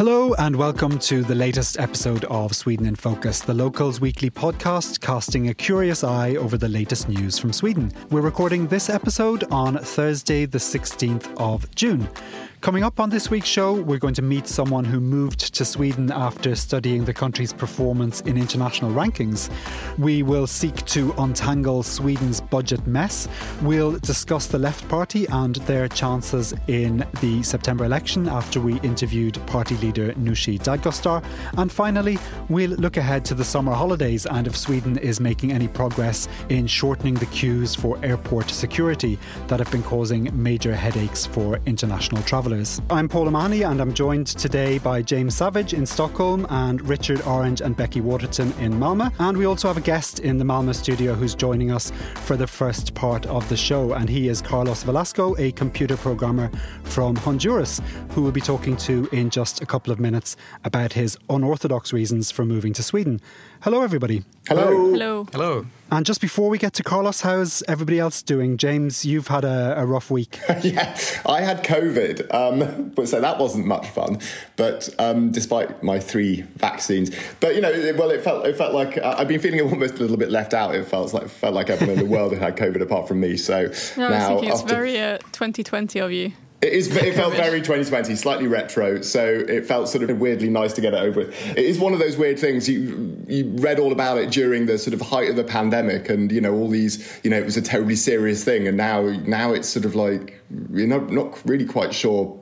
Hello, and welcome to the latest episode of Sweden in Focus, the Locals weekly podcast casting a curious eye over the latest news from Sweden. We're recording this episode on Thursday, the 16th of June. Coming up on this week's show, we're going to meet someone who moved to Sweden after studying the country's performance in international rankings. We will seek to untangle Sweden's budget mess. We'll discuss the Left Party and their chances in the September election after we interviewed party leader Nooshi Dadgostar. And finally, we'll look ahead to the summer holidays and if Sweden is making any progress in shortening the queues for airport security that have been causing major headaches for international travellers. I'm Paul O'Mahony and I'm joined today by James Savage in Stockholm and Richard Orange and Becky Waterton in Malmö. And we also have a guest in the Malmö studio who's joining us for the first part of the show. And he is Carlos Velasco, a computer programmer from Honduras, who we'll be talking to in just a couple of minutes about his unorthodox reasons for moving to Sweden. Hello, everybody. Hello. Hello. Hello. And just before we get to Carlos, how's everybody else doing? James, you've had a, a rough week. yeah, I had COVID, um, but so that wasn't much fun. But um, despite my three vaccines, but you know, it, well, it felt it felt like uh, I've been feeling almost a little bit left out. It felt like felt like everyone in the world had had COVID apart from me. So No, I was now thinking it's after- very uh, 2020 of you. It, is, it felt very 2020, slightly retro, so it felt sort of weirdly nice to get it over with. It is one of those weird things. You you read all about it during the sort of height of the pandemic, and you know all these, you know, it was a terribly serious thing, and now now it's sort of like you're not not really quite sure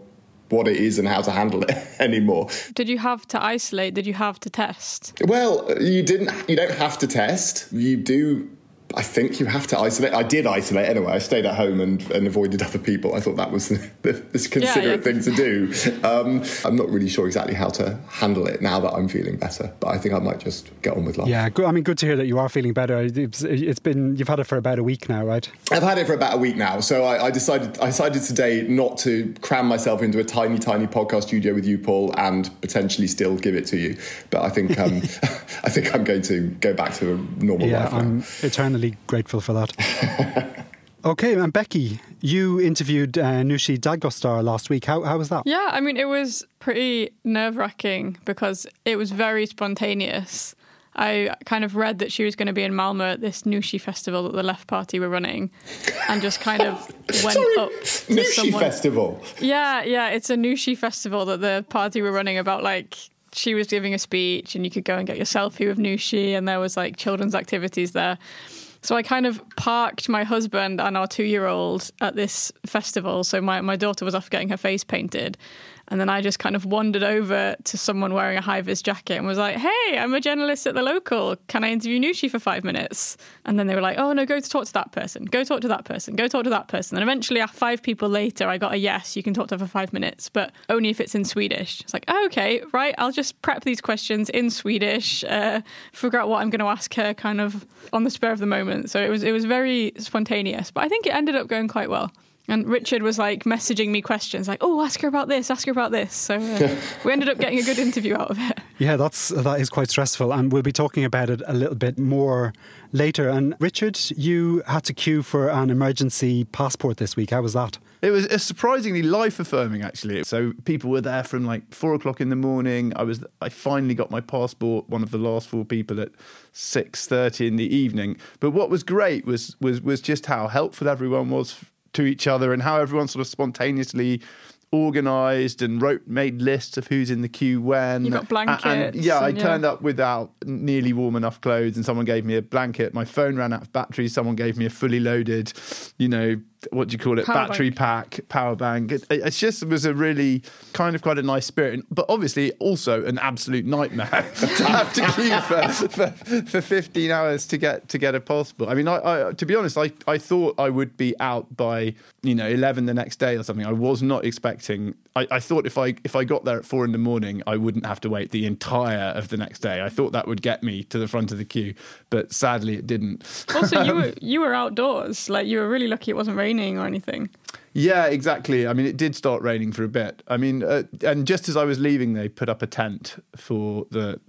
what it is and how to handle it anymore. Did you have to isolate? Did you have to test? Well, you didn't. You don't have to test. You do. I think you have to isolate. I did isolate anyway. I stayed at home and, and avoided other people. I thought that was the, the, the considerate yeah. thing to do. Um, I'm not really sure exactly how to handle it now that I'm feeling better, but I think I might just get on with life. Yeah, good. I mean, good to hear that you are feeling better. It's, it's been you've had it for about a week now, right? I've had it for about a week now, so I, I decided I decided today not to cram myself into a tiny, tiny podcast studio with you, Paul, and potentially still give it to you. But I think um, I think I'm going to go back to a normal Yeah, life now. I'm eternally grateful for that. okay, and Becky, you interviewed uh, Nooshi Dadgostar last week. How how was that? Yeah, I mean, it was pretty nerve wracking because it was very spontaneous. I kind of read that she was going to be in Malmö at this Nooshi festival that the Left Party were running, and just kind of went Sorry, up to Nooshi someone. Festival. Yeah, yeah, it's a Nooshi festival that the party were running about like she was giving a speech and you could go and get your selfie with Nooshi and there was like children's activities there. So I kind of parked my husband and our two year old at this festival. So my, my daughter was off getting her face painted. And then I just kind of wandered over to someone wearing a high vis jacket and was like, hey, I'm a journalist at the local. Can I interview Nooshi for five minutes? And then they were like, oh, no, go to talk to that person. Go talk to that person. Go talk to that person. And eventually, uh, five people later, I got a yes, you can talk to her for five minutes, but only if it's in Swedish. It's like, oh, okay, right. I'll just prep these questions in Swedish, uh, figure out what I'm going to ask her kind of on the spur of the moment. So it was, it was very spontaneous, but I think it ended up going quite well. And Richard was like messaging me questions like, "Oh, ask her about this, ask her about this." So uh, we ended up getting a good interview out of it. Yeah, that's that is quite stressful, and we'll be talking about it a little bit more later. And Richard, you had to queue for an emergency passport this week. How was that? It was surprisingly life affirming, actually. So people were there from like four o'clock in the morning. I was, I finally got my passport. One of the last four people at six thirty in the evening. But what was great was was was just how helpful everyone was to each other and how everyone sort of spontaneously organized and wrote made lists of who's in the queue when. You got blankets and yeah i and, yeah. turned up without nearly warm enough clothes and someone gave me a blanket. My phone ran out of batteries. Someone gave me a fully loaded you know what do you call it? Power Battery bank. pack, power bank. It, it just was a really kind of quite a nice spirit, but obviously also an absolute nightmare to have to queue for, for, for 15 hours to get to get a passport. I mean, I, I to be honest, I, I thought I would be out by you know 11 the next day or something. I was not expecting. I, I thought if I if I got there at four in the morning, I wouldn't have to wait the entire of the next day. I thought that would get me to the front of the queue, but sadly it didn't. Also, you were you were outdoors. Like you were really lucky it wasn't raining or anything. Yeah, exactly. I mean, it did start raining for a bit. I mean, uh, and just as I was leaving, they put up a tent for the,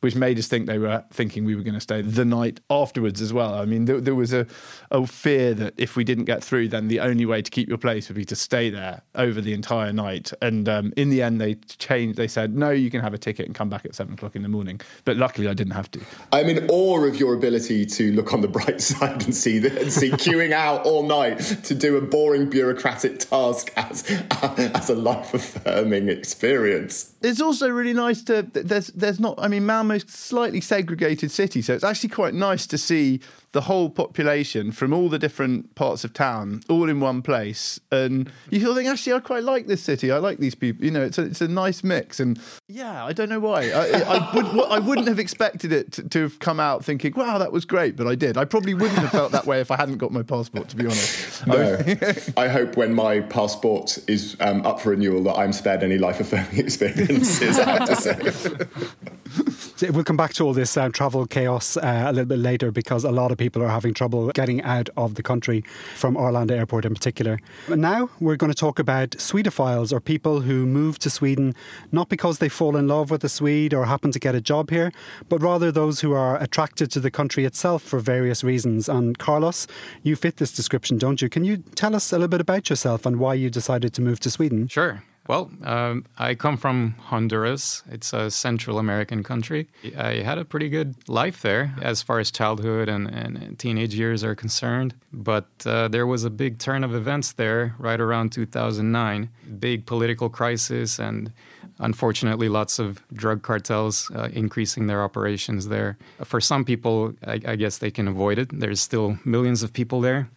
which made us think they were thinking we were going to stay the night afterwards as well. I mean, there, there was a, a fear that if we didn't get through, then the only way to keep your place would be to stay there over the entire night. And um, in the end, they changed. They said, no, you can have a ticket and come back at seven o'clock in the morning. But luckily, I didn't have to. I'm in awe of your ability to look on the bright side and see the, and see queuing out all night to do a boring bureaucratic task as as a life affirming experience. It's also really nice to there's there's not I mean Malmo's slightly segregated city, so it's actually quite nice to see the whole population from all the different parts of town all in one place, and you feel think actually I quite like this city. I like these people. You know, it's a it's a nice mix, and yeah, I don't know why I, I would I wouldn't have expected it to, to have come out thinking wow that was great, but I did. I probably wouldn't have felt that way if I hadn't got my passport. To be honest, No, I hope when my passport is um, up for renewal that I'm spared any life affirming experiences. I have to say. We'll come back to all this uh, travel chaos uh, a little bit later because a lot of people are having trouble getting out of the country from Arlanda Airport in particular. Now we're going to talk about Swedophiles or people who move to Sweden not because they fall in love with a Swede or happen to get a job here, but rather those who are attracted to the country itself for various reasons. And Carlos, you fit this description, don't you? Can you tell us a little bit about yourself and why you decided to move to Sweden? Sure. Well, um, I come from Honduras. It's a Central American country. I had a pretty good life there as far as childhood and, and teenage years are concerned. But uh, there was a big turn of events there right around 2009. Big political crisis and unfortunately lots of drug cartels uh, increasing their operations there. For some people, I, I guess they can avoid it. There's still millions of people there.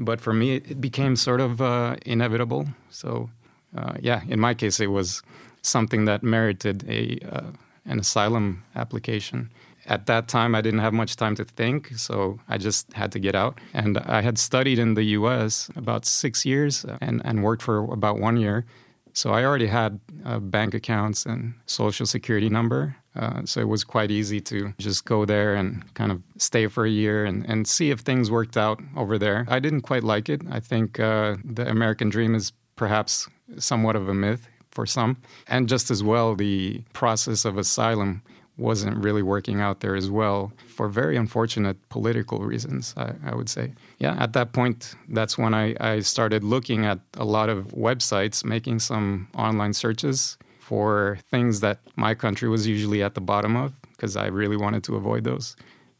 But for me, it became sort of uh, inevitable. So uh, yeah, in my case, it was something that merited a uh, an asylum application. At that time, I didn't have much time to think, so I just had to get out. And I had studied in the U.S. about six years and, and worked for about one year. So I already had uh, bank accounts and social security number. Uh, so it was quite easy to just go there and kind of stay for a year and, and see if things worked out over there. I didn't quite like it. I think uh, the American dream is perhaps somewhat of a myth for some. And just as well, the process of asylum wasn't really working out there as well for very unfortunate political reasons, I, I, would say. Yeah, at that point, that's when I, I started looking at a lot of websites, making some online searches for things that my country was usually at the bottom of because I really wanted to avoid those.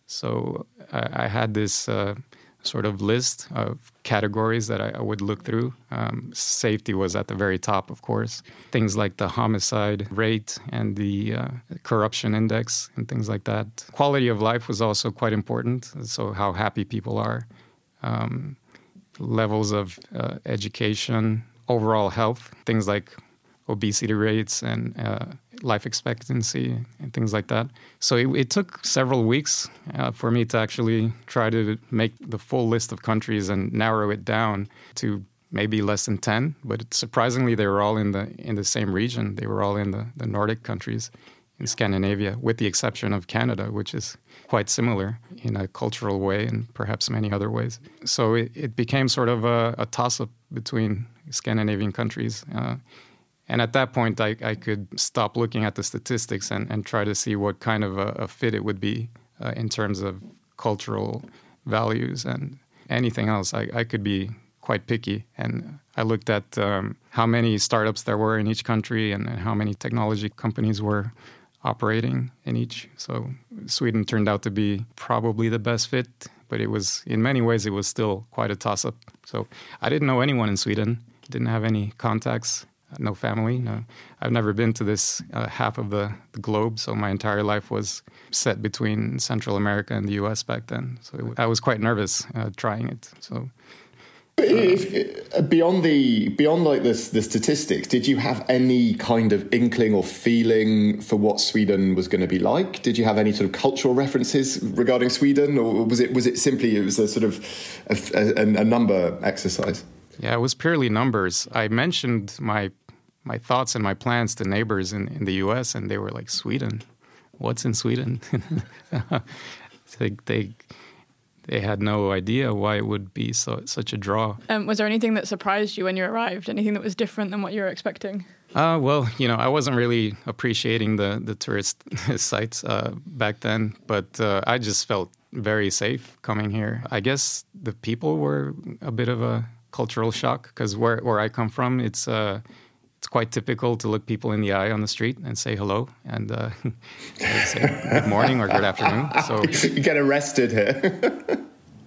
So I, I had this. Uh, sort of list of categories that I, I would look through. Um, safety was at the very top, of course. Things like the homicide rate and the uh, corruption index and things like that. Quality of life was also quite important. So, how happy people are, um, levels of uh, education, overall health, things like obesity rates and uh, life expectancy and things like that. So it, it took several weeks uh, for me to actually try to make the full list of countries and narrow it down to maybe less than 10 but surprisingly they were all in the in the same region. They were all in the, the nordic countries in scandinavia with the exception of canada which is quite similar in a cultural way and perhaps many other ways. So it, it became sort of a, a toss-up between scandinavian countries uh, and at that point, I, I, could stop looking at the statistics and, and try to see what kind of a, a fit it would be uh, in terms of cultural values and anything else. I, I could be quite picky. And I looked at um, how many startups there were in each country and, and how many technology companies were operating in each. So Sweden turned out to be probably the best fit, but it was, in many ways, it was still quite a toss up. So I didn't know anyone in Sweden, didn't have any contacts no family. No, I've never been to this uh, half of the, the, globe, so my entire life was set between Central America and the U.S. back then. So it, I was quite nervous uh, trying it. So If, uh, beyond the beyond like this the statistics, did you have any kind of inkling or feeling for what Sweden was going to be like? Did you have any sort of cultural references regarding Sweden, or was it was it simply it was a sort of a, a, a number exercise? Yeah, it was purely numbers. I mentioned my my thoughts and my plans to neighbors in, in the U.S., and they were like, "Sweden, what's in Sweden?" they, they they had no idea why it would be so, such a draw. Um, was there anything that surprised you when you arrived? Anything that was different than what you were expecting? Uh, well, you know, I wasn't really appreciating the the tourist sites uh, back then, but uh, I just felt very safe coming here. I guess the people were a bit of a cultural shock because where where I come from, it's uh, it's quite typical to look people in the eye on the street and say hello and uh, say good morning or good afternoon. So you get arrested here.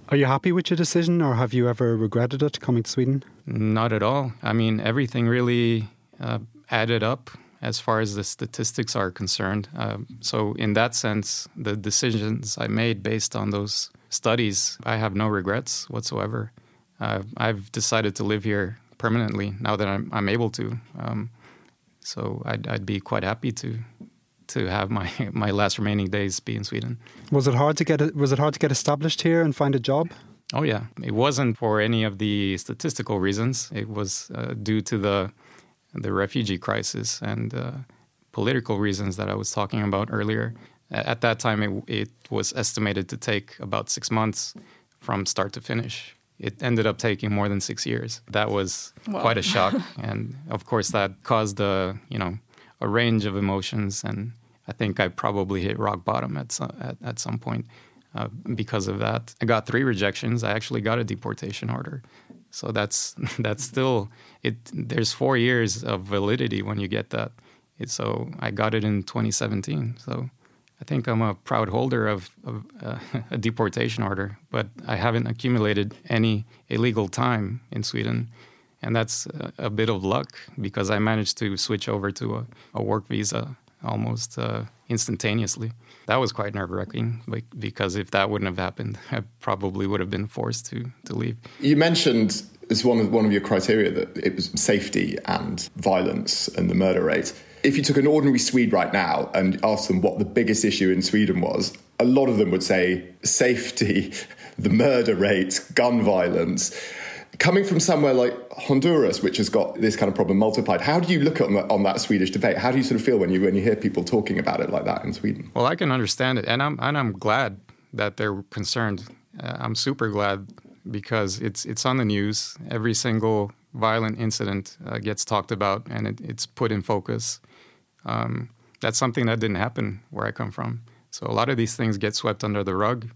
Are you happy with your decision, or have you ever regretted it coming to Sweden? Not at all. I mean, everything really uh, added up as far as the statistics are concerned. Uh, so, in that sense, the decisions I made based on those studies, I have no regrets whatsoever. Uh, I've decided to live here permanently now that I'm, I'm able to. Um, so I'd, I'd be quite happy to to have my my last remaining days be in Sweden. Was it hard to get was it hard to get established here and find a job? Oh yeah, it wasn't for any of the statistical reasons. It was uh, due to the the refugee crisis and uh, political reasons that I was talking about earlier. At that time, it, it was estimated to take about six months from start to finish it ended up taking more than six years. That was quite a shock, and of course that caused a you know a range of emotions, and I think I probably hit rock bottom at some, at, at some point uh, because of that. I got three rejections. I actually got a deportation order, so that's that's still it. There's four years of validity when you get that. It, so I got it in 2017. So I think I'm a proud holder of, of uh, a deportation order, but I haven't accumulated any illegal time in Sweden. And that's a, a bit of luck because I managed to switch over to a, a work visa almost uh, instantaneously. That was quite nerve wracking because if that wouldn't have happened, I probably would have been forced to, to leave. You mentioned as one of, one of your criteria that it was safety and violence and the murder rate if you took an ordinary Swede right now and asked them what the biggest issue in Sweden was, a lot of them would say safety, the murder rate, gun violence. Coming from somewhere like Honduras, which has got this kind of problem multiplied, how do you look on, on that Swedish debate? How do you sort of feel when you when you hear people talking about it like that in Sweden? Well, I can understand it, and I'm and I'm glad that they're concerned. Uh, I'm super glad because it's it's on the news. Every single violent incident uh, gets talked about, and it, it's put in focus. Um, that's something that didn't happen where I come from. So a lot of these things get swept under the rug.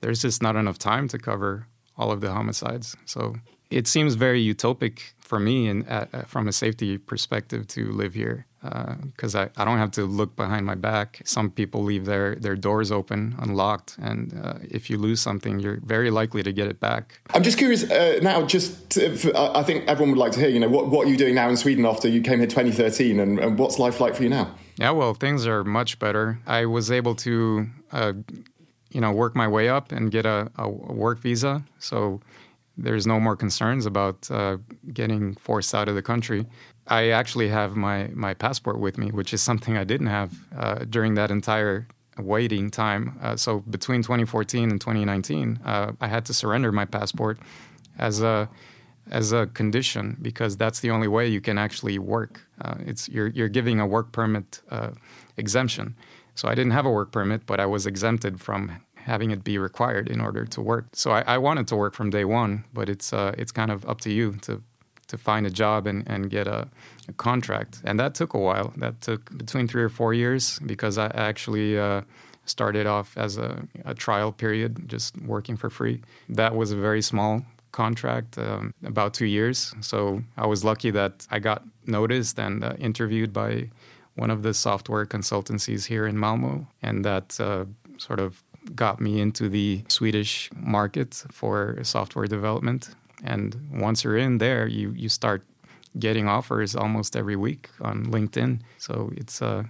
There's just not enough time to cover all of the homicides. So it seems very utopic for me and from a safety perspective to live here because uh, I, I don't have to look behind my back. Some people leave their, their doors open, unlocked, and uh, if you lose something, you're very likely to get it back. I'm just curious uh, now, just to, I think everyone would like to hear, you know, what, what are you doing now in Sweden after you came here 2013 and, and what's life like for you now? Yeah, well, things are much better. I was able to, uh, you know, work my way up and get a, a work visa. So there's no more concerns about uh, getting forced out of the country. I actually have my, my passport with me, which is something I didn't have uh, during that entire waiting time. Uh, so between 2014 and 2019, uh, I had to surrender my passport as a as a condition because that's the only way you can actually work. Uh, it's you're you're giving a work permit uh, exemption. So I didn't have a work permit, but I was exempted from having it be required in order to work. So I, I wanted to work from day one, but it's uh, it's kind of up to you to to find a job and, and get a, a, contract. And that took a while. That took between three or four years because I actually uh, started off as a, a, trial period, just working for free. That was a very small contract, um, about two years. So I was lucky that I got noticed and uh, interviewed by one of the software consultancies here in Malmo, and that uh, sort of got me into the Swedish market for software development. And once you're in there, you, you start getting offers almost every week on LinkedIn. So it's a,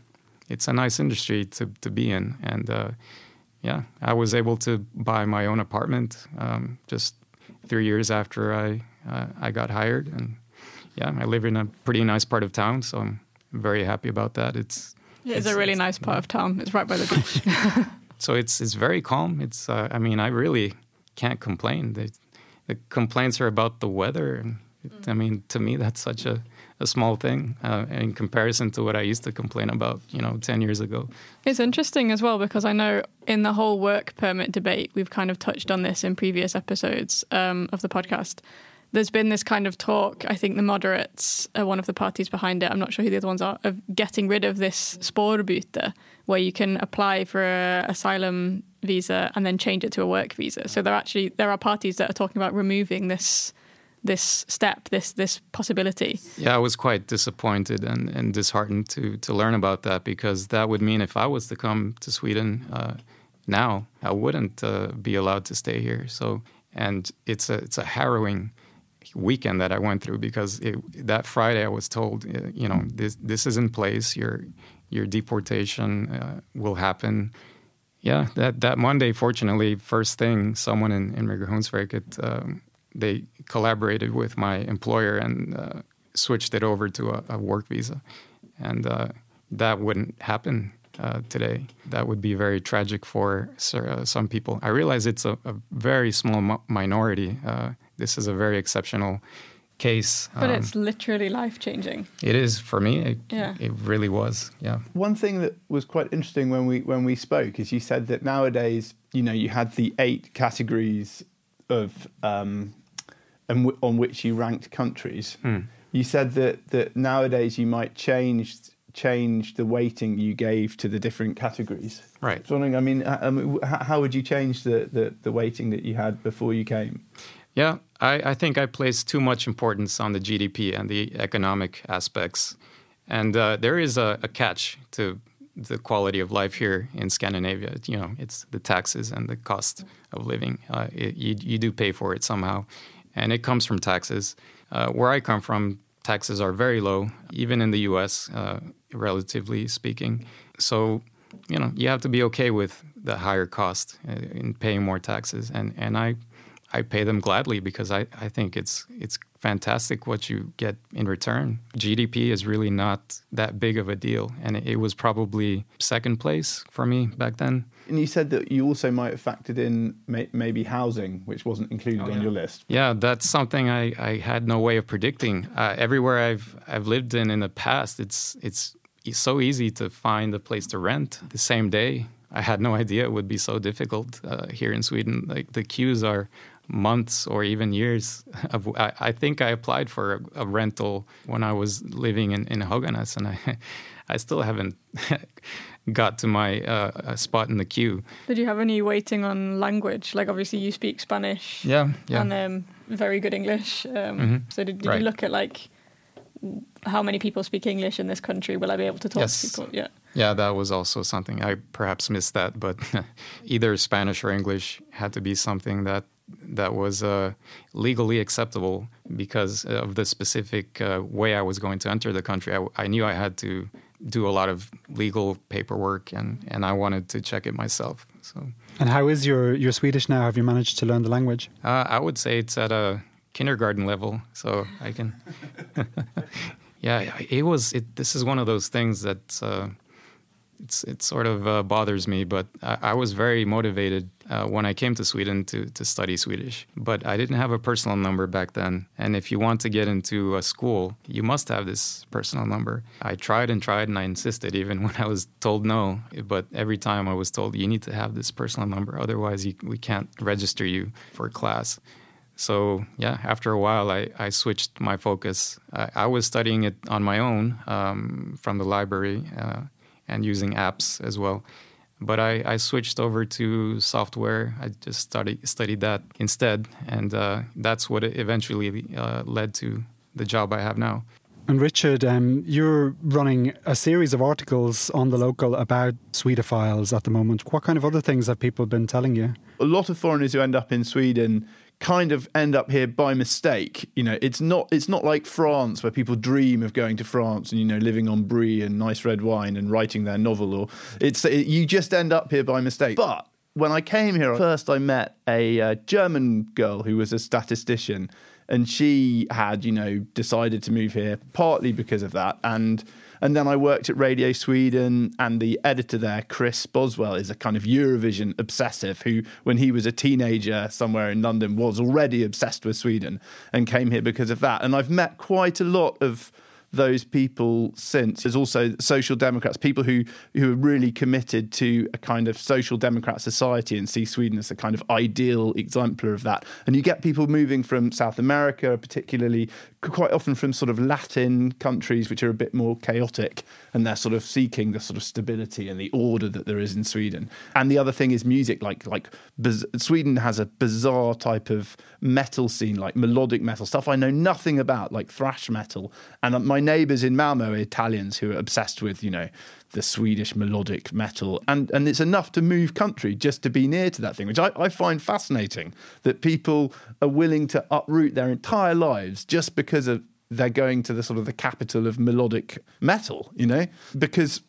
it's a nice industry to, to be in. And uh, yeah, I was able to buy my own apartment um, just three years after I uh, I got hired, and yeah, I live in a pretty nice part of town, so I'm very happy about that. It's it's, a really nice part of town. It's right by the beach. so it's it's very calm. It's uh, I mean I really can't complain. The, the complaints are about the weather, and I mean to me that's such a a small thing uh, in comparison to what I used to complain about, you know, 10 years ago. It's interesting as well because I know in the whole work permit debate, we've kind of touched on this in previous episodes um, of the podcast. There's been this kind of talk, I think the moderates are one of the parties behind it, I'm not sure who the other ones are, of getting rid of this spårbyte, where you can apply for an asylum visa and then change it to a work visa. So there actually there are parties that are talking about removing this this step, this this possibility. Yeah, I was quite disappointed and, and disheartened to to learn about that because that would mean if I was to come to Sweden uh, now, I wouldn't uh, be allowed to stay here. So, and it's a it's a harrowing weekend that I went through because it, that Friday I was told, uh, you know, this this is in place. Your your deportation uh, will happen. Yeah, that that Monday, fortunately, first thing, someone in in Migrationsverket um, they collaborated with my employer and uh, switched it over to a, a work visa, and uh, that wouldn't happen uh, today. That would be very tragic for uh, some people. I realize it's a, a very small mo- minority. This is a very exceptional case. But um, it's literally life changing. It is for me. It, yeah. it really was. Yeah. One thing that was quite interesting when we when we spoke is you said that nowadays, you know, you had the eight categories of um, and w- on which you ranked countries. Mm. You said that that nowadays you might change change the weighting you gave to the different categories. Right. So I mean, um, how would you change the, the, the weighting that you had before you came? Yeah, I, I think I place too much importance on the GDP and the economic aspects. And uh, there is a, a, catch to the quality of life here in Scandinavia. You know, it's the taxes and the cost of living. Uh, it, you, you do pay for it somehow and it comes from taxes. Uh, where I come from, taxes are very low, even in the U.S., uh, relatively speaking. So, you know, you have to be okay with the higher cost uh, in paying more taxes, and and I I pay them gladly because I, I think it's it's fantastic what you get in return. GDP is really not that big of a deal, and it, it was probably second place for me back then. And you said that you also might have factored in may, maybe housing, which wasn't included oh, yeah. on your list. Yeah, that's something I, I had no way of predicting. Uh, everywhere I've I've lived in in the past, it's it's so easy to find a place to rent the same day. I had no idea it would be so difficult uh, here in Sweden. Like the queues are months or even years. Of, I, I think I applied for a, a, rental when I was living in, in Höganäs, and I, I still haven't got to my uh, spot in the queue. Did you have any waiting on language? Like, obviously, you speak Spanish. Yeah, yeah. And um, very good English. Um, mm-hmm. So, did, did right. you look at like how many people speak English in this country? Will I be able to talk yes. to people? Yeah. Yeah, that was also something I perhaps missed that, but either Spanish or English had to be something that that was uh, legally acceptable because of the specific uh, way I was going to enter the country. I, I, knew I had to do a lot of legal paperwork, and, and I wanted to check it myself. So. And how is your, your Swedish now? Have you managed to learn the language? Uh, I would say it's at a kindergarten level, so I can. yeah, it was. It, this is one of those things that uh, it's it sort of uh, bothers me, but I, I was very motivated uh, when I came to Sweden to to study Swedish. But I didn't have a personal number back then, and if you want to get into a school, you must have this personal number. I tried and tried, and I insisted, even when I was told no. But every time I was told, you need to have this personal number, otherwise you, we can't register you for class. So yeah, after a while, I, I switched my focus. I, I was studying it on my own um, from the library. Uh, and using apps as well. But I, I switched over to software. I just studied studied that instead, and uh, that's what eventually uh, led to the job I have now. And Richard, um, you're running a series of articles on the local about Swedophiles at the moment. What kind of other things have people been telling you? A lot of foreigners who end up in Sweden kind of end up here by mistake. You know, it's not it's not like France where people dream of going to France and you know living on brie and nice red wine and writing their novel. Or it's it, you just end up here by mistake. But when I came here, first I met a uh, German girl who was a statistician, and she had, you know, decided to move here partly because of that, and and then I worked at Radio Sweden, and the editor there, Chris Boswell, is a kind of Eurovision obsessive who, when he was a teenager somewhere in London, was already obsessed with Sweden and came here because of that. And I've met quite a lot of those people since. There's also social democrats, people who who are really committed to a kind of social democrat society and see Sweden as a kind of ideal exemplar of that. And you get people moving from South America, particularly quite often from sort of Latin countries, which are a bit more chaotic, and they're sort of seeking the sort of stability and the order that there is in Sweden. And the other thing is music, like like biz- Sweden has a bizarre type of metal scene, like melodic metal stuff I know nothing about, like thrash metal. And uh, my neighbours in Malmo are Italians who are obsessed with, you know, the Swedish melodic metal. And and it's enough to move country just to be near to that thing, which I, I find fascinating that people are willing to uproot their entire lives just because of they're going to the sort of the capital of melodic metal, you know? Because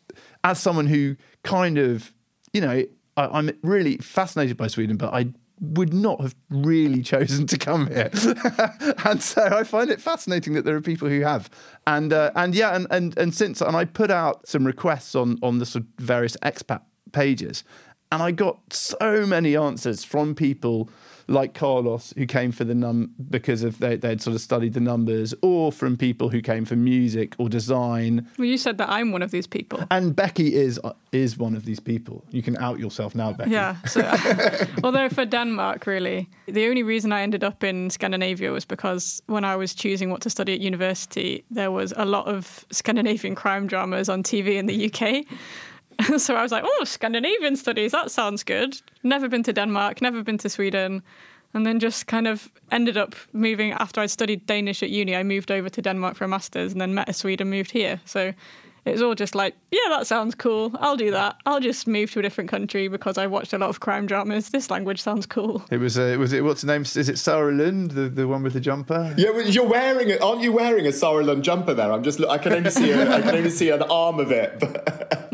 as someone who kind of, you know, I, I'm really fascinated by Sweden, but I would not have really chosen to come here. and so I find it fascinating that there are people who have. And uh, and yeah, and, and and since and I put out some requests on on the sort of various expat pages, and I got so many answers from people like Carlos, who came for the num because of they, they'd sort of studied the numbers, or from people who came for music or design. Well, you said that I'm one of these people. And Becky is is one of these people. You can out yourself now, Becky. Yeah. So, although for Denmark, really, the only reason I ended up in Scandinavia was because when I was choosing what to study at university, there was a lot of Scandinavian crime dramas on TV in the UK. so I was like, oh, Scandinavian studies, that sounds good. Never been to Denmark, never been to Sweden. And then just kind of ended up moving after I studied Danish at uni. I moved over to Denmark for a master's and then met a Swede and moved here. So it was all just like, yeah, that sounds cool. I'll do that. I'll just move to a different country because I watched a lot of crime dramas. This language sounds cool. It was, uh, was it, what's the name? Is it Sarah Lund, the, the one with the jumper? Yeah, well, you're wearing it. Aren't you wearing a Sarah Lund jumper there? I'm just, I can only see, a, I can only see an arm of it.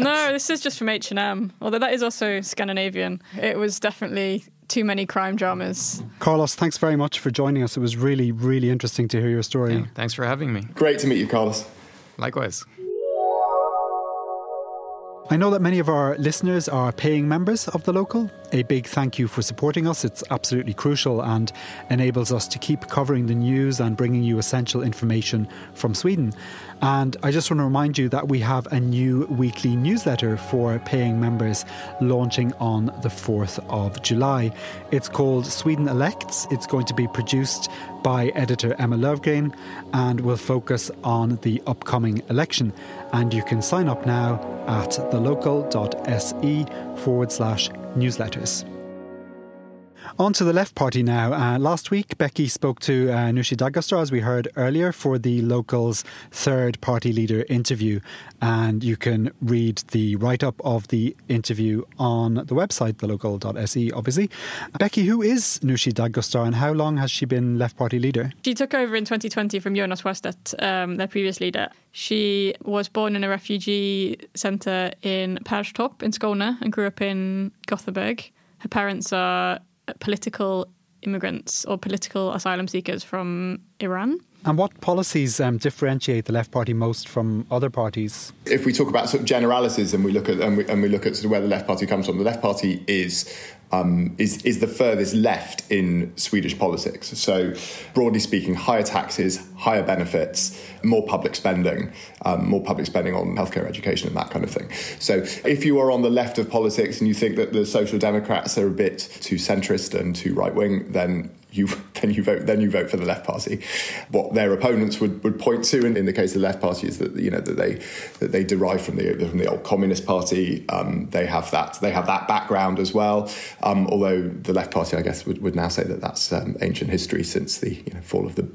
No, this is just from H&M, although that is also Scandinavian. It was definitely too many crime dramas. Carlos, thanks very much for joining us. It was really, really interesting to hear your story. Yeah, thanks for having me. Great to meet you, Carlos. Likewise. I know that many of our listeners are paying members of the local. A big thank you for supporting us. It's absolutely crucial and enables us to keep covering the news and bringing you essential information from Sweden. And I just want to remind you that we have a new weekly newsletter for paying members launching on the 4th of July. It's called Sweden Elects. It's going to be produced by editor Emma Lövgren and will focus on the upcoming election. And you can sign up now at thelocal.se forward slash newsletters. On to the Left Party now. Uh, last week, Becky spoke to uh, Nooshi Dadgostar, as we heard earlier, for the local's third party leader interview. And you can read the write up of the interview on the website, thelocal.se, obviously. Becky, who is Nooshi Dadgostar and how long has she been Left Party leader? She took over in 2020 from Jonas Sjöstedt, um, their previous leader. She was born in a refugee centre in Perstorp in Skåne and grew up in Gothenburg. Her parents are political immigrants or political asylum seekers from Iran. And what policies um, differentiate the Left Party most from other parties? If we talk about sort of generalities and we look at and we, and we look at sort of where the Left Party comes from, the Left Party is um, is is the furthest left in Swedish politics. So, broadly speaking, higher taxes, higher benefits, more public spending, um, more public spending on healthcare, education, and that kind of thing. So, if you are on the left of politics and you think that the Social Democrats are a bit too centrist and too right wing, then you then you vote then you vote for the left party. What their opponents would, would point to in, in the case of the left party is that you know that they that they derive from the from the old communist party. Um, they have that they have that background as well. Um, although the left party, I guess, would, would now say that that's um, ancient history since the you know, fall of the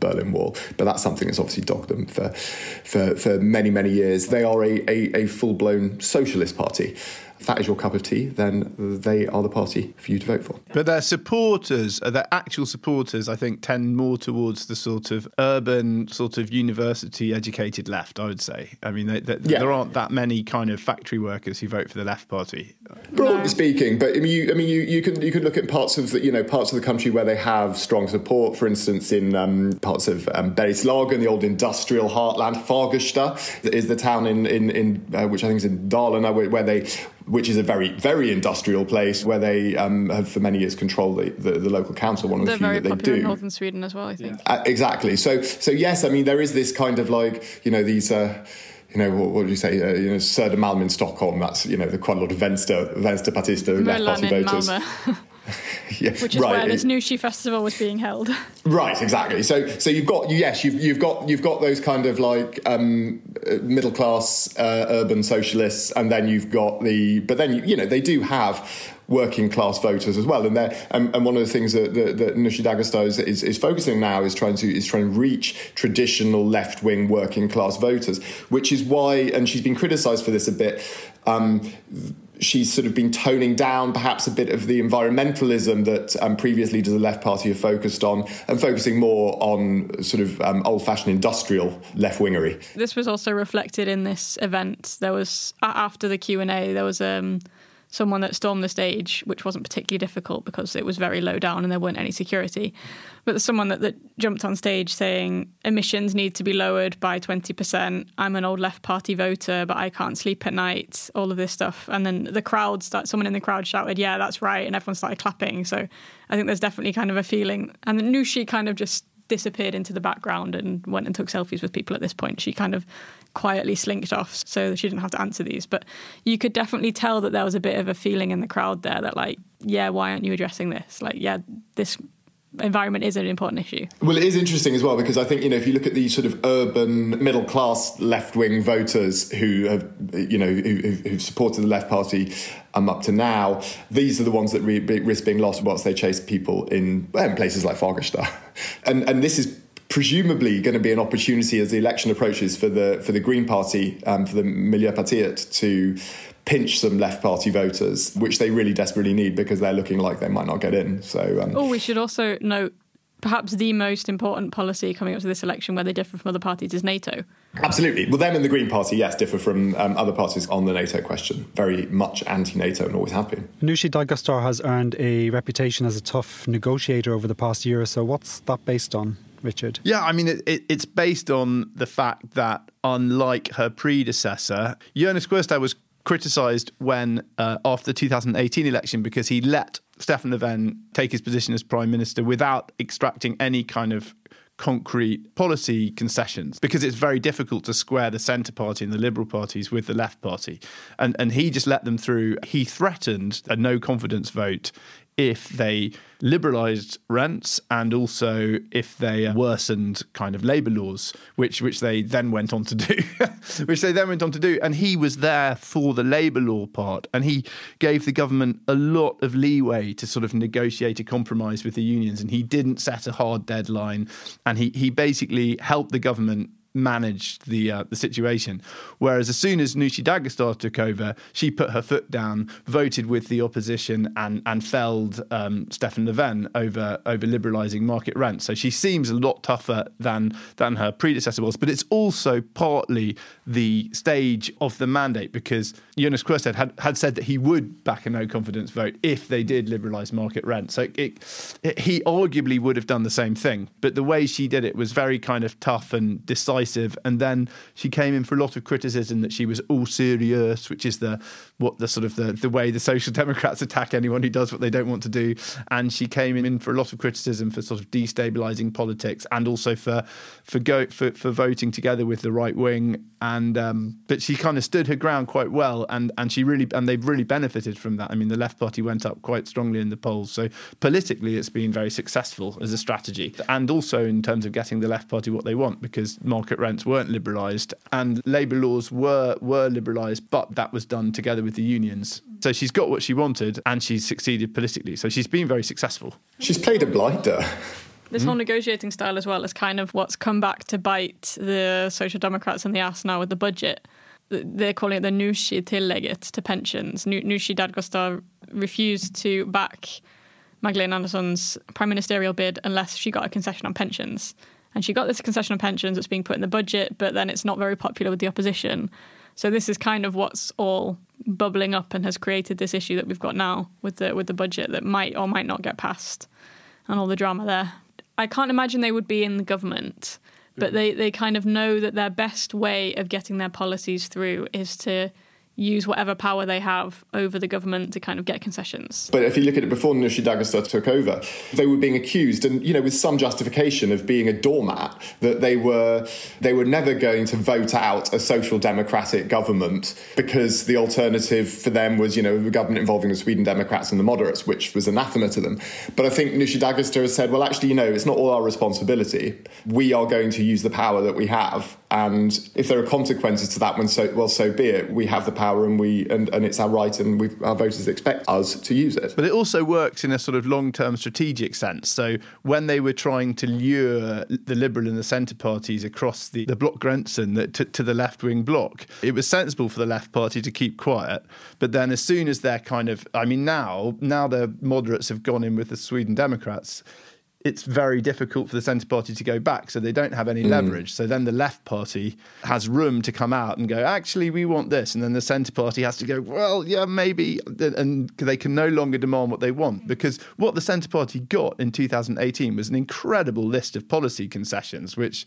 Berlin Wall. But that's something that's obviously dogged them for for, for many many years. They are a, a, a full blown socialist party. If that is your cup of tea, then they are the party for you to vote for. But their supporters, uh, their actual supporters, I think, tend more towards the sort of urban, sort of university educated left, I would say. I mean, they, they, yeah. there aren't that many kind of factory workers who vote for the left party. Broadly no. speaking, but I mean, you, I mean, you, you can you can look at parts of the, you know parts of the country where they have strong support. For instance, in um, parts of um, Bergslagen, the old industrial heartland, Fagersta is the town in in, in uh, which I think is in Dalarna, where, where they which is a very, very industrial place where they um, have for many years controlled the, the, the, local council. One of the few that they do. in northern Sweden as well, I think. Uh, exactly. So, so yes, I mean there is this kind of like you know these. Uh, you know, what, what do you say? Uh, you know, Södermalm in Stockholm. That's you know, the quite a lot of Vänster, Vänsterpartister, left party voters. yeah, Which is right. where this Nooshi festival was being held. Right, exactly. So, so you've got yes, you've you've got you've got those kind of like um, middle class uh, urban socialists, and then you've got the. But then you, know they do have working class voters as well. And and, and, one of the things that, that, that Nooshi Dadgostar is, is, is, focusing now is trying to is trying to reach traditional left wing working class voters, which is why, and she's been criticised for this a bit. Um, she's sort of been toning down perhaps a bit of the environmentalism that um, previous leaders of the left party have focused on and focusing more on sort of um, old-fashioned industrial left-wingery. This was also reflected in this event. There was after the Q&A there was um, someone that stormed the stage, which wasn't particularly difficult because it was very low down and there weren't any security. But there's someone that, that jumped on stage saying emissions need to be lowered by 20%. I'm an old left party voter, but I can't sleep at night, all of this stuff. And then the crowd, start, someone in the crowd shouted, Yeah, that's right. And everyone started clapping. So I think there's definitely kind of a feeling. And Nooshi kind of just disappeared into the background and went and took selfies with people at this point. She kind of quietly slinked off so she didn't have to answer these. But you could definitely tell that there was a bit of a feeling in the crowd there that, like, yeah, why aren't you addressing this? Like, yeah, this environment is an important issue. Well, it is interesting as well because I think you know if you look at these sort of urban middle class left wing voters who have you know who, have supported the left party um, up to now, these are the ones that re- risk being lost once they chase people in, in places like Fagersta, and and this is presumably going to be an opportunity as the election approaches for the for the Green Party, um, for the Miljöpartiet to pinch some left party voters, which they really desperately need because they're looking like they might not get in. So, um, oh, we should also note perhaps the most important policy coming up to this election where they differ from other parties is NATO. Absolutely. Well, them and the Green Party, yes, differ from um, other parties on the NATO question. Very much anti NATO and always have been. Nooshi Dadgostar has earned a reputation as a tough negotiator over the past year or so. What's that based on? Richard? Yeah, I mean, it, it, it's based on the fact that, unlike her predecessor, Jonas Sjöstedt was criticised when, uh, after the 2018 election, because he let Stefan Löfven take his position as prime minister without extracting any kind of concrete policy concessions because it's very difficult to square the centre party and the liberal parties with the left party. And and he just let them through. He threatened a no confidence vote if they liberalised rents and also if they worsened kind of labour laws, which which they then went on to do, which they then went on to do. And he was there for the labour law part, and he gave the government a lot of leeway to sort of negotiate a compromise with the unions, and he didn't set a hard deadline, and he he basically helped the government managed the uh, the situation. Whereas as soon as Nooshi Dadgostar took over, she put her foot down, voted with the opposition, and and felled um, Stefan Löfven over over liberalising market rent. So she seems a lot tougher than than her predecessor was. But it's also partly the stage of the mandate because Jonas Sjöstedt had had said that he would back a no confidence vote if they did liberalise market rent. So it, it, he arguably would have done the same thing. But the way she did it was very kind of tough and decisive. And then she came in for a lot of criticism that she was all serious, which is the what the sort of the, the way the social democrats attack anyone who does what they don't want to do. And she came in for a lot of criticism for sort of destabilizing politics and also for for go for, for voting together with the right wing. And um, but she kind of stood her ground quite well, and and she really and they've really benefited from that. I mean, the left party went up quite strongly in the polls, so politically it's been very successful as a strategy, and also in terms of getting the left party what they want because market rents weren't liberalised and labour laws were were liberalised, but that was done together with the unions. So she's got what she wanted and she's succeeded politically. So she's been very successful. She's played a blinder. This hmm? whole negotiating style as well is kind of what's come back to bite the Social Democrats in the ass now with the budget. they're calling it the Nooshi tillägget to pensions. Nooshi Dadgostar refused to back Magdalena Andersson's prime ministerial bid unless she got a concession on pensions. And she got this concession on pensions that's being put in the budget, but then it's not very popular with the opposition. So this is kind of what's all bubbling up and has created this issue that we've got now with the with the budget that might or might not get passed and all the drama there. I can't imagine they would be in the government, but mm-hmm. they, they kind of know that their best way of getting their policies through is to use whatever power they have over the government to kind of get concessions. But if you look at it before Nooshi Dadgostar took over, they were being accused, and you know, with some justification, of being a doormat. That they were they were never going to vote out a social democratic government because the alternative for them was you know a government involving the Sweden Democrats and the moderates, which was anathema to them. But I think Nooshi Dadgostar has said, well, actually, you know, it's not all our responsibility. We are going to use the power that we have, and if there are consequences to that, when so well, so be it. We have the power and we and, and it's our right and we our voters expect us to use it. But it also works in a sort of long term strategic sense. So when they were trying to lure the Liberal and the Centre parties across the, the blockgränsen to, to the left wing bloc, it was sensible for the left party to keep quiet. But then as soon as they're kind of I mean now now the moderates have gone in with the Sweden Democrats it's very difficult for the Centre Party to go back, so they don't have any mm. leverage. So then the Left Party has room to come out and go, actually, we want this. And then the Centre Party has to go, well, yeah, maybe. And they can no longer demand what they want. Because what the Centre Party got in 2018 was an incredible list of policy concessions, which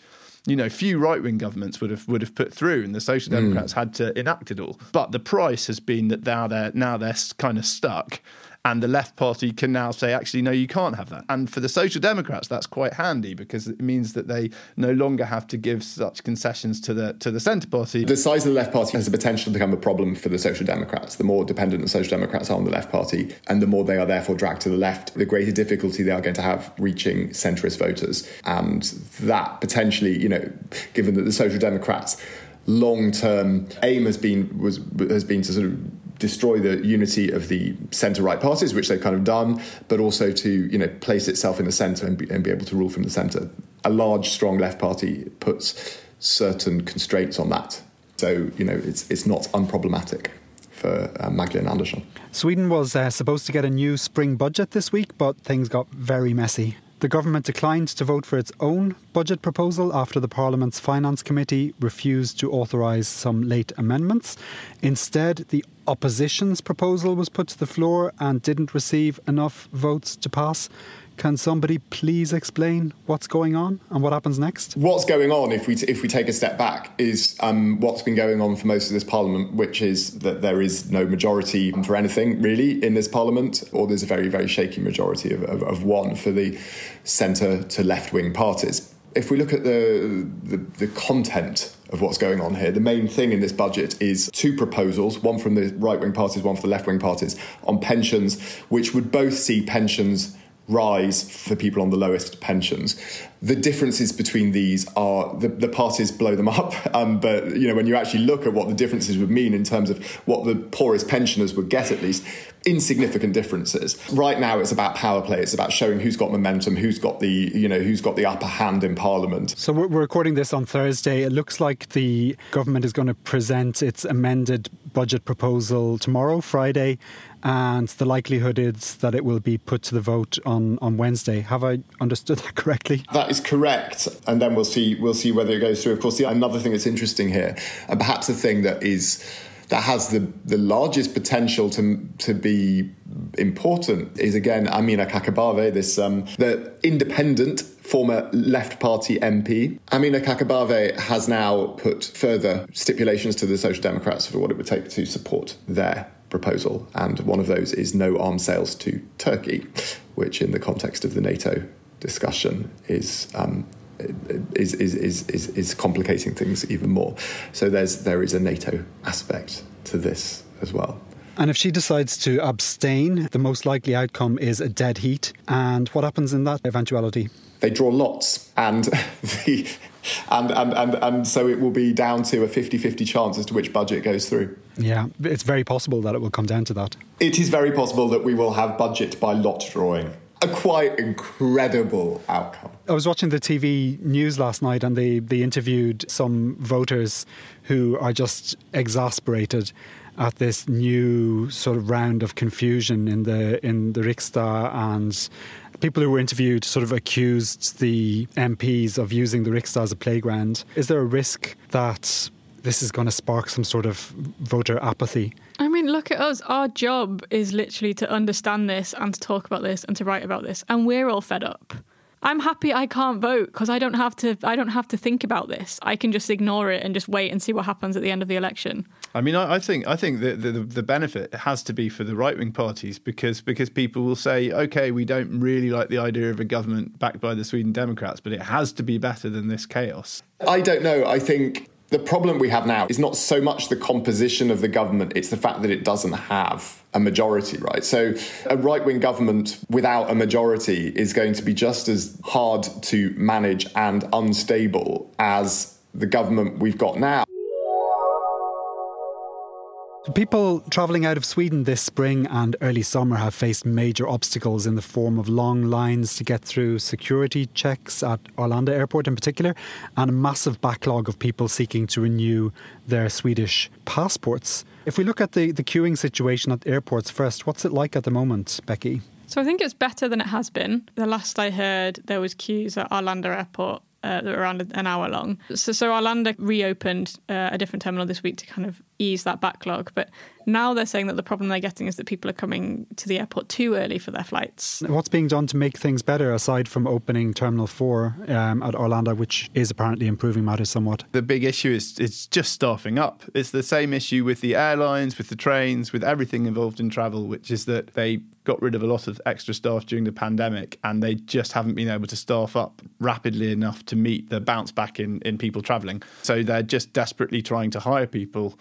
you know, few right wing governments would have would have put through, and the Social Democrats mm. had to enact it all. But the price has been that now they're now they're kind of stuck, and the left party can now say, actually, no, you can't have that. And for the Social Democrats, that's quite handy because it means that they no longer have to give such concessions to the to the centre party. The size of the left party has the potential to become a problem for the Social Democrats. The more dependent the Social Democrats are on the left party, and the more they are therefore dragged to the left, the greater difficulty they are going to have reaching centrist voters. And that potentially, you know, given that the Social Democrats long term aim has been was has been to sort of destroy the unity of the centre right parties, which they've kind of done, but also to you know place itself in the centre and be, and be able to rule from the centre. A large, strong left party puts certain constraints on that, so you know it's it's not unproblematic for uh, Magdalena Andersson. Sweden was uh, supposed to get a new spring budget this week, but things got very messy. The government declined to vote for its own budget proposal after the Parliament's Finance Committee refused to authorise some late amendments. Instead, the opposition's proposal was put to the floor and didn't receive enough votes to pass. Can somebody please explain what's going on and what happens next? What's going on, if we t- if we take a step back, is um, what's been going on for most of this parliament, which is that there is no majority for anything really in this parliament, or there's a very very shaky majority of, of, of one for the centre to left wing parties. If we look at the, the the content of what's going on here. The main thing in this budget is two proposals, one from the right wing parties, one from the left wing parties, on pensions, which would both see pensions rise for people on the lowest pensions. The differences between these are the, the parties blow them up, um, but you know when you actually look at what the differences would mean in terms of what the poorest pensioners would get, at least insignificant differences. Right now, it's about power play. It's about showing who's got momentum, who's got the you know who's got the upper hand in Parliament. So we're recording this on Thursday. It looks like the government is going to present its amended budget proposal tomorrow, Friday, and the likelihood is that it will be put to the vote on, on Wednesday. Have I understood that correctly? That is correct, and then we'll see we'll see whether it goes through. Of course, the, another thing that's interesting here, and perhaps the thing that is that has the, the largest potential to to be important is again Amineh Kakabaveh, this um, the independent former left party MP. Amineh Kakabaveh has now put further stipulations to the Social Democrats for what it would take to support their proposal, and one of those is no arms sales to Turkey, which, in the context of the NATO discussion, is um, is, is, is, is, is complicating things even more. So there's there is a NATO aspect to this as well. And if she decides to abstain, the most likely outcome is a dead heat. And what happens in that eventuality? They draw lots, and the and, and, and, and so it will be down to a 50 50 chance as to which budget goes through. Yeah, it's very possible that it will come down to that. It is very possible that we will have budget by lot drawing. a quite incredible outcome. I was watching the TV news last night and they, they interviewed some voters who are just exasperated at this new sort of round of confusion in the in the Riksdag and people who were interviewed sort of accused the MPs of using the Riksdag as a playground. Is there a risk that this is going to spark some sort of voter apathy? I mean, look at us. Our job is literally to understand this and to talk about this and to write about this, and we're all fed up. I'm happy I can't vote because I don't have to. I don't have to think about this. I can just ignore it and just wait and see what happens at the end of the election. I mean, I, I think I think the, the the benefit has to be for the right wing parties because because people will say, okay, we don't really like the idea of a government backed by the Sweden Democrats, but it has to be better than this chaos. I don't know. I think the problem we have now is not so much the composition of the government, it's the fact that it doesn't have a majority, right? So a right wing government without a majority is going to be just as hard to manage and unstable as the government we've got now. People travelling out of Sweden this spring and early summer have faced major obstacles in the form of long lines to get through security checks at Arlanda Airport in particular, and a massive backlog of people seeking to renew their Swedish passports. If we look at the, the queuing situation at airports first, what's it like at the moment, Becky? So I think it's better than it has been. The last I heard, there was queues at Arlanda Airport uh, that were around an hour long. So, so Arlanda reopened uh, a different terminal this week to kind of ease that backlog. But now they're saying that the problem they're getting is that people are coming to the airport too early for their flights. What's being done to make things better aside from opening Terminal 4 um, at Arlanda, which is apparently improving matters somewhat? The big issue is it's just staffing up. It's the same issue with the airlines, with the trains, with everything involved in travel, which is that they got rid of a lot of extra staff during the pandemic and they just haven't been able to staff up rapidly enough to meet the bounce back in, in people traveling. So they're just desperately trying to hire people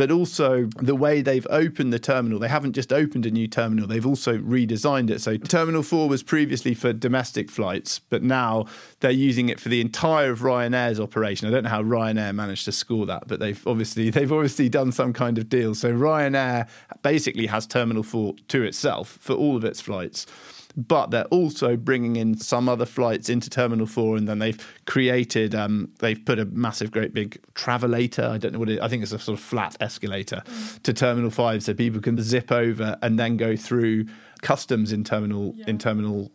but also the way they've opened the terminal. They haven't just opened a new terminal, they've also redesigned it. So, Terminal 4 was previously for domestic flights, but now they're using it for the entire of Ryanair's operation. I don't know how Ryanair managed to score that, but they've obviously they've obviously done some kind of deal. So Ryanair basically has Terminal 4 to itself for all of its flights but they're also bringing in some other flights into Terminal 4 and then they've created, um, they've put a massive, great big travelator. I don't know what it is. I think it's a sort of flat escalator mm. to Terminal 5 so people can zip over and then go through customs in Terminal, yeah. in Terminal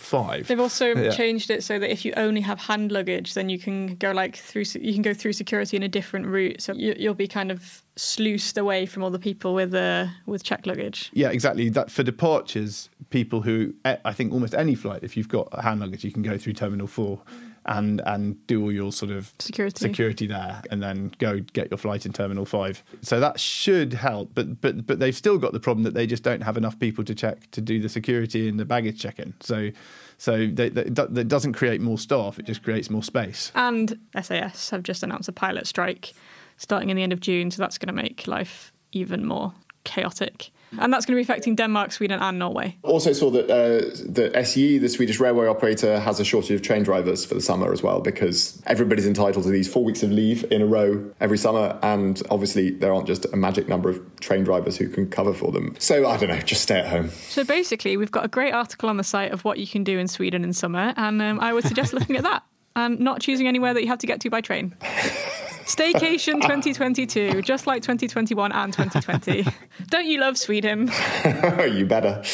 five. They've also yeah. changed it so that if you only have hand luggage, then you can go like through. You can go through security in a different route, so you, will be kind of sluiced away from all the people with uh, with check luggage. Yeah, exactly. That for departures, people who eh, I think almost any flight, if you've got hand luggage, you can go through Terminal Four. And and do all your sort of security security there, and then go get your flight in Terminal Five. So that should help, but but but they've still got the problem that they just don't have enough people to check to do the security and the baggage check-in. So so they, they, that doesn't create more staff; it just creates more space. And SAS have just announced a pilot strike starting in the end of June. So that's going to make life even more chaotic. And that's going to be affecting Denmark, Sweden, and Norway. Also, saw that uh, the SJ, the Swedish railway operator, has a shortage of train drivers for the summer as well because everybody's entitled to these four weeks of leave in a row every summer. And obviously, there aren't just a magic number of train drivers who can cover for them. So, I don't know, just stay at home. So, basically, we've got a great article on the site of what you can do in Sweden in summer. And um, I would suggest looking at that and not choosing anywhere that you have to get to by train. Staycation 2022, just like 2021 and 2020. Don't you love Sweden? you better.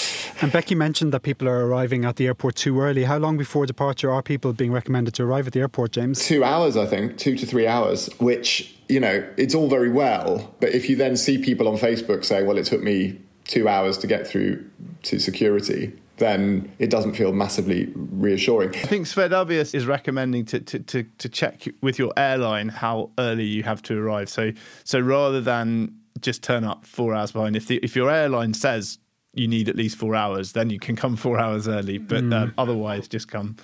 And Becky mentioned that people are arriving at the airport too early. How long before departure are people being recommended to arrive at the airport, James? Two hours, I think, two to three hours, which, you know, it's all very well. But if you then see people on Facebook say, well, it took me two hours to get through to security, then it doesn't feel massively reassuring. I think Swedavia is recommending to, to, to, to, check with your airline how early you have to arrive. So so rather than just turn up four hours behind, if the, if your airline says you need at least four hours, then you can come four hours early. But mm. uh, otherwise, just come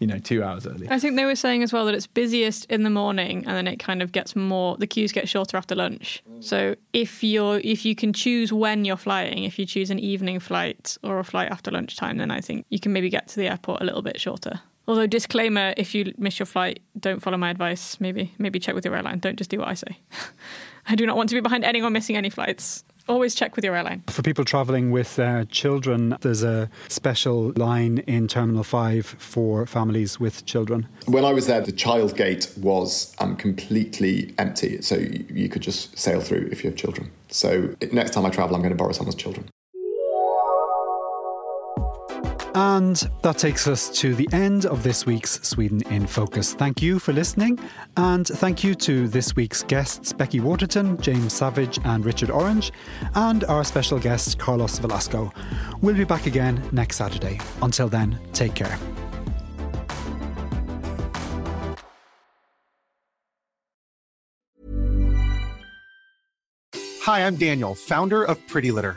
you know, two hours early. I think they were saying as well that it's busiest in the morning and then it kind of gets more the queues get shorter after lunch. So if you're if you can choose when you're flying, if you choose an evening flight or a flight after lunchtime, then I think you can maybe get to the airport a little bit shorter. Although disclaimer, if you miss your flight, don't follow my advice. Maybe maybe check with your airline. Don't just do what I say. I do not want to be behind anyone missing any flights. Always check with your airline. For people travelling with uh, children, there's a special line in Terminal 5 for families with children. When I was there, the child gate was um, completely empty, so you, you could just sail through if you have children. So next time I travel, I'm going to borrow someone's children. And that takes us to the end of this week's Sweden in Focus. Thank you for listening, and thank you to this week's guests Becky Waterton, James Savage, and Richard Orange, and our special guest Carlos Velasco. We'll be back again next Saturday. Until then, take care. Hi, I'm Daniel, founder of Pretty Litter.